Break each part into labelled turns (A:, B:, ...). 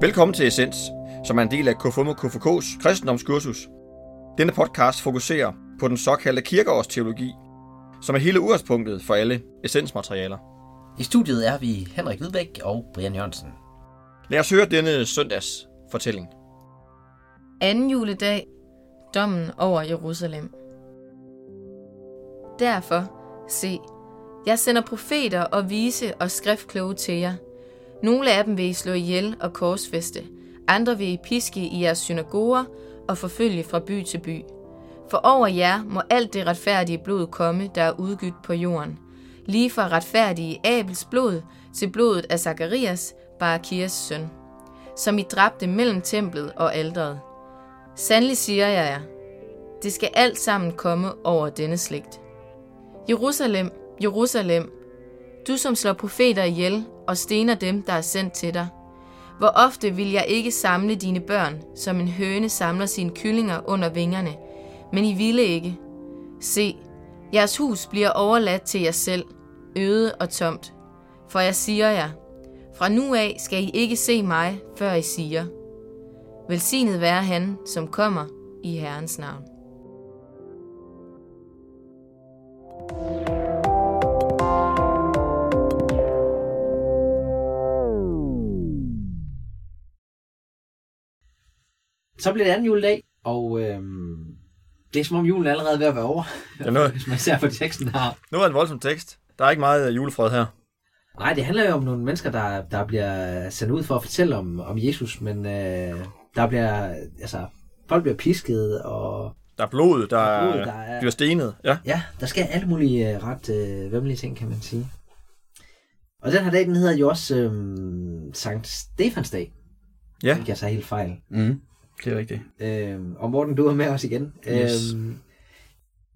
A: Velkommen til Essens, som er en del af KFUM og KFK's kristendomskursus. Denne podcast fokuserer på den såkaldte kirkeårsteologi, som er hele udgangspunktet for alle essensmaterialer.
B: I studiet er vi Henrik Hvidbæk og Brian Jørgensen.
A: Lad os høre denne søndags fortælling.
C: Anden juledag, dommen over Jerusalem. Derfor, se, jeg sender profeter og vise og skriftkloge til jer. Nogle af dem vil I slå ihjel og korsfeste, andre vil I piske i jeres synagoger og forfølge fra by til by. For over jer må alt det retfærdige blod komme, der er udgydt på jorden. Lige fra retfærdige Abels blod til blodet af Zakarias, Barakias søn, som I dræbte mellem templet og alderet. Sandelig siger jeg jer, det skal alt sammen komme over denne slægt. Jerusalem, Jerusalem, du som slår profeter ihjel og stener dem, der er sendt til dig. Hvor ofte vil jeg ikke samle dine børn, som en høne samler sine kyllinger under vingerne, men I ville ikke. Se, jeres hus bliver overladt til jer selv, øde og tomt. For jeg siger jer, fra nu af skal I ikke se mig, før I siger, Velsignet være han, som kommer i Herrens navn.
B: Så bliver det anden juledag, og øhm, det er som om julen er allerede ved at være over,
A: Ja, nu,
B: hvis man ser på teksten her.
A: nu er det en voldsom tekst. Der er ikke meget julefred her.
B: Nej, det handler jo om nogle mennesker, der, der bliver sendt ud for at fortælle om, om Jesus, men øh, der bliver, altså, folk bliver pisket, og
A: Der er blod, der,
B: Der er blod,
A: er,
B: der er-
A: bliver stenet. Ja.
B: ja, der sker alle mulige øh, ret øh, vemmelige ting, kan man sige. Og den her dag, den hedder jo også øh, Sankt Stefans dag.
A: Ja.
B: Fik jeg så helt fejl.
D: Mm, det er rigtigt.
B: Øh, og Morten, du er med os igen.
D: Yes.
B: Øh,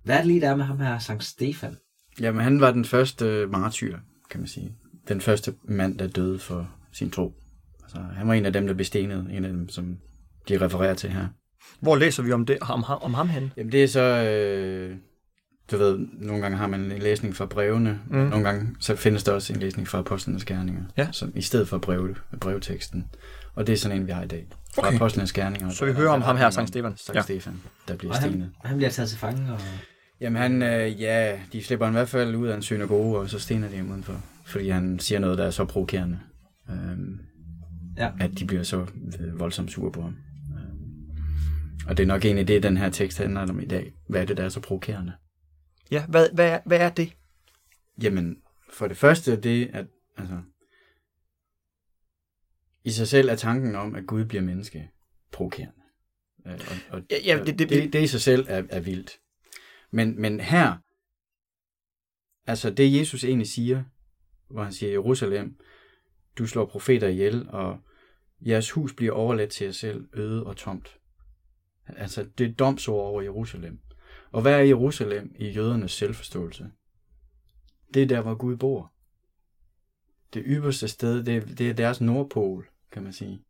B: hvad er det lige, der er med ham her, Sankt Stefan?
D: Jamen, han var den første martyr, kan man sige. Den første mand, der døde for sin tro. Altså, han var en af dem, der blev stenet. En af dem, som de refererer til her.
A: Hvor læser vi om, det, om, ham- om ham henne?
D: Jamen, det er så... Øh, du ved, nogle gange har man en læsning fra brevene.
A: Mm.
D: Nogle gange så findes der også en læsning fra apostlenes gerninger.
A: Ja.
D: Som, I stedet for brev, brevteksten. Og det er sådan en, vi har i dag. Fra
A: Okay.
D: apostlenes gerninger.
A: Så vi hører om ham
D: er
A: her, Sankt Stefan.
D: Sankt
A: Ja.
D: Stefan, der bliver
B: Og han,
D: stenet.
B: han bliver taget til fange, og
D: Jamen han, øh, ja, de slipper han i hvert fald ud af en synagoge, og så stener de ham udenfor. Fordi han siger noget, der er så provokerende. Øhm,
B: Ja.
D: At de bliver så øh, voldsomt sure på ham. Øhm, og det er nok egentlig det, den her tekst handler om i dag. Hvad er det, der er så provokerende?
A: Ja, hvad, hvad, er- hvad er det?
D: Jamen, for det første det, at altså, i sig selv er tanken om, at Gud bliver menneske, provokerende. Øh, Og, og,
A: Ja, ja, det- det-
D: det, det, det i sig selv er, er vildt. Men, men her, altså det Jesus egentlig siger, hvor han siger, Jerusalem, du slår profeter ihjel, og jeres hus bliver overladt til jer selv, øde og tomt. Altså, det er domsord over Jerusalem. Og hvad er Jerusalem i jødernes selvforståelse? Det er der, hvor Gud bor. Det ypperste sted, det er, det er deres nordpol, kan man sige.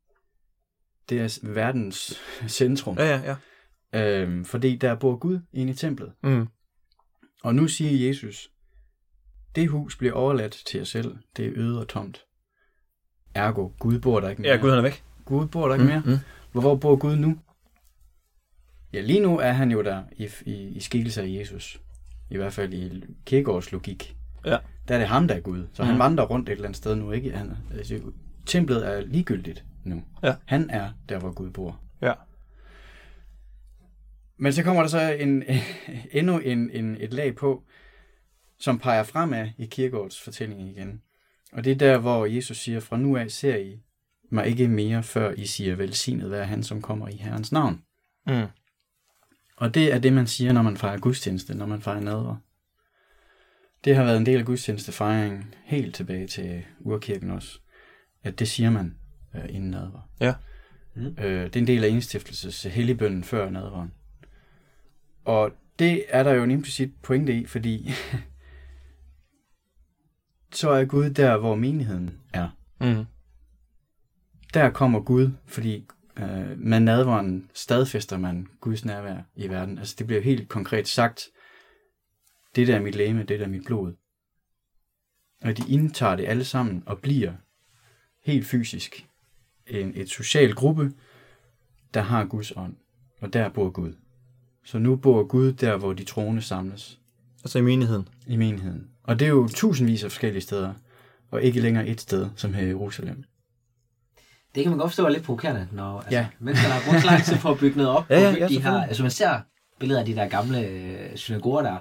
D: Det er verdens centrum.
A: Ja, ja, ja.
D: Øhm, fordi der bor Gud inde i templet.
A: Mm.
D: Og nu siger Jesus, det hus bliver overladt til jer selv. Det er øde og tomt. Ergo, Gud bor der ikke mere.
A: Ja, Gud han er væk.
D: Gud bor der ikke mere.
A: Mm.
D: Hvor, hvor bor Gud nu? Ja, lige nu er han jo der i, i, i skikkelse af Jesus. I hvert fald i kirkeårs logik.
A: Ja.
D: Der er det ham, der er Gud. Så han
A: Mhm.
D: vandrer rundt et eller andet sted nu, ikke? Han, altså, templet er ligegyldigt nu.
A: Ja.
D: Han er der, hvor Gud bor.
A: Ja.
D: Men så kommer der så en, endnu en, en, et lag på, som peger fremad i kirkeårets fortælling igen. Og det er der, hvor Jesus siger, fra nu af ser I mig ikke mere, før I siger, velsignet være han, som kommer i Herrens navn.
A: Mm.
D: Og det er det, man siger, når man fejrer gudstjeneste, når man fejrer nadver. Det har været en del af gudstjenestefejringen helt tilbage til urkirken også, at det siger man øh, inden nadver.
A: Ja.
B: Mm.
D: Øh, det er en del af indstiftelses helligbønnen før nadveren. Og det er der jo en implicit pointe i, fordi så er Gud der, hvor menigheden er.
A: Mm.
D: Der kommer Gud, fordi øh, med nadveren stadfæster man Guds nærvær i verden. Altså det bliver helt konkret sagt, det der er mit læme, det der er mit blod. Og de indtager det alle sammen og bliver helt fysisk en et social gruppe, der har Guds ånd, og der bor Gud. Så nu bor Gud der, hvor de troende samles
A: Altså i menigheden.
D: i menigheden. Og det er jo tusindvis af forskellige steder, og ikke længere et sted, som her i Jerusalem.
B: Det kan man godt forstå er lidt provokerende, når altså,
D: Ja.
B: mennesker har brugt lang tid på at bygge noget op.
A: Ja, ja, ja,
B: de her, altså man ser billeder af de der gamle øh, synagoger der,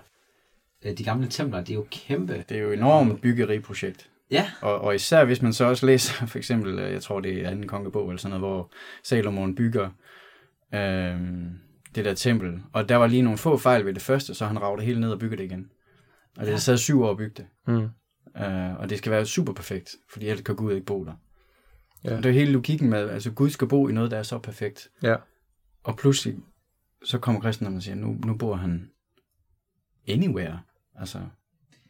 B: øh, de gamle templer, de er jo kæmpe.
D: Det er jo et enormt byggeriprojekt.
B: Ja,
D: Og, og især hvis man så også læser, for eksempel, øh, jeg tror det er anden kongebog eller sådan noget, hvor Salomon bygger øhm, det der tempel. Og der var lige nogle få fejl ved det første, så han rager det hele ned og bygger det igen. Og det har taget syv år at bygge det.
A: Mm.
D: Øh, og det skal være super perfekt, fordi ellers kan Gud ikke bo der.
A: Ja.
D: Det er hele logikken med, altså Gud skal bo i noget, der er så perfekt.
A: Ja.
D: Og pludselig, så kommer kristendommen og siger, nu, nu bor han anywhere. Altså,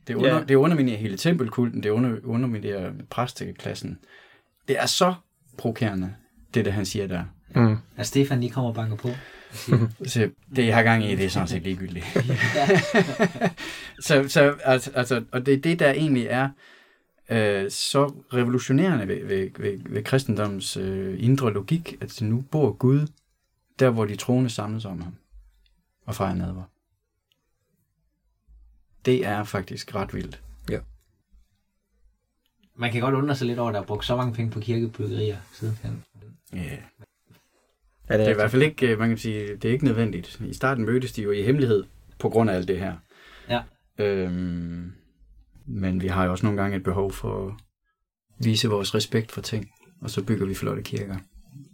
D: det, under,
A: Ja.
D: det underminerer hele tempelkulten, det under, underminerer præsteklassen. Det er så provokerende, det der han siger der.
A: Mm.
B: at Stefan lige kommer og banker på. og siger,
D: Så det, jeg har gang i, det er sådan set ligegyldigt. så, så altså, altså, og det er det, der egentlig er øh, så revolutionerende ved, ved, ved, ved kristendommens øh, indre logik, at nu bor Gud der, hvor de troende samles om ham og fejrer nadver. Det er faktisk ret vildt.
B: man kan godt undre sig lidt over, at der er brugt så mange penge på kirkebyggerier sidenhen.
D: Yeah.
A: Ja,
D: Det er i hvert fald ikke, øh, man kan sige, det er ikke nødvendigt. I starten mødtes de jo i hemmelighed på grund af alt det her.
B: Ja.
D: Øhm, men vi har jo også nogle gange et behov for at vise vores respekt for ting, og så bygger vi flotte kirker.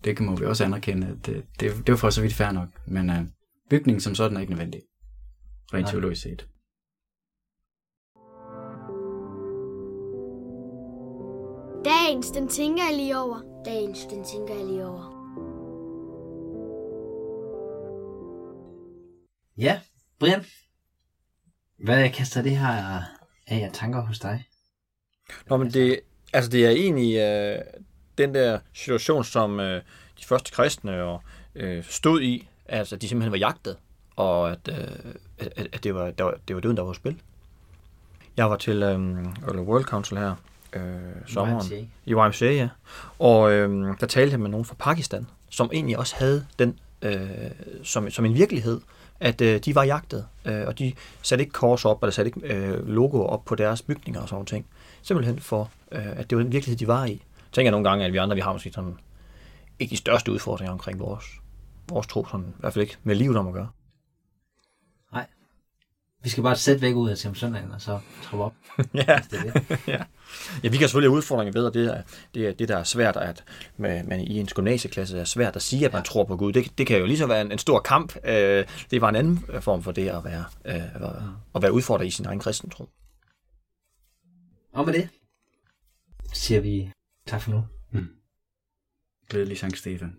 D: Det kan må vi også anerkende, at det, det, det er for så vidt fair nok, men uh, bygningen som sådan er ikke nødvendig, rent
B: Nej.
D: teologisk set.
E: Dagens, den tænker jeg lige over. Dagens, den tænker jeg lige over.
B: Ja, Brian. Hvad kaster det her af af tanker hos dig?
A: Nå, men det, altså det er egentlig øh, den der situation, som øh, de første kristne og, øh, stod i, altså at de simpelthen var jagtet, og at, øh, at, at det, var, der var, det var døden, der var på spil. Jeg var til øh, World Council her øh, sommeren.
B: YMCA.
A: I YMCA, ja. Og øh, der talte jeg med nogen fra Pakistan, som egentlig også havde den øh, som, som en virkelighed, at øh, de var jagtet, øh, og de satte ikke kors op, eller satte ikke øh, logoer op på deres bygninger og sådan nogle ting. Simpelthen for, øh, at det var den virkelighed, de var i. Tænker jeg nogle gange, at vi andre, vi har måske sådan, ikke de største udfordringer omkring vores, vores tro, sådan, i hvert fald ikke med livet om at gøre.
B: Vi skal bare sætte væk ud af til om søndagen, og så troppe op.
A: ja.
B: Det er det.
A: ja, vi kan selvfølgelig have udfordringer ved, og det er, det er det, der er svært, at med, man i en gymnasieklasse er svært at sige, at man tror på Gud. Det, det kan jo lige så være en, en stor kamp. Øh, det var en anden form for det at være, øh, at være- at være udfordret i sin egen kristen tro.
B: Og med det siger vi tak for nu.
D: Glædelig Sankt Stefan.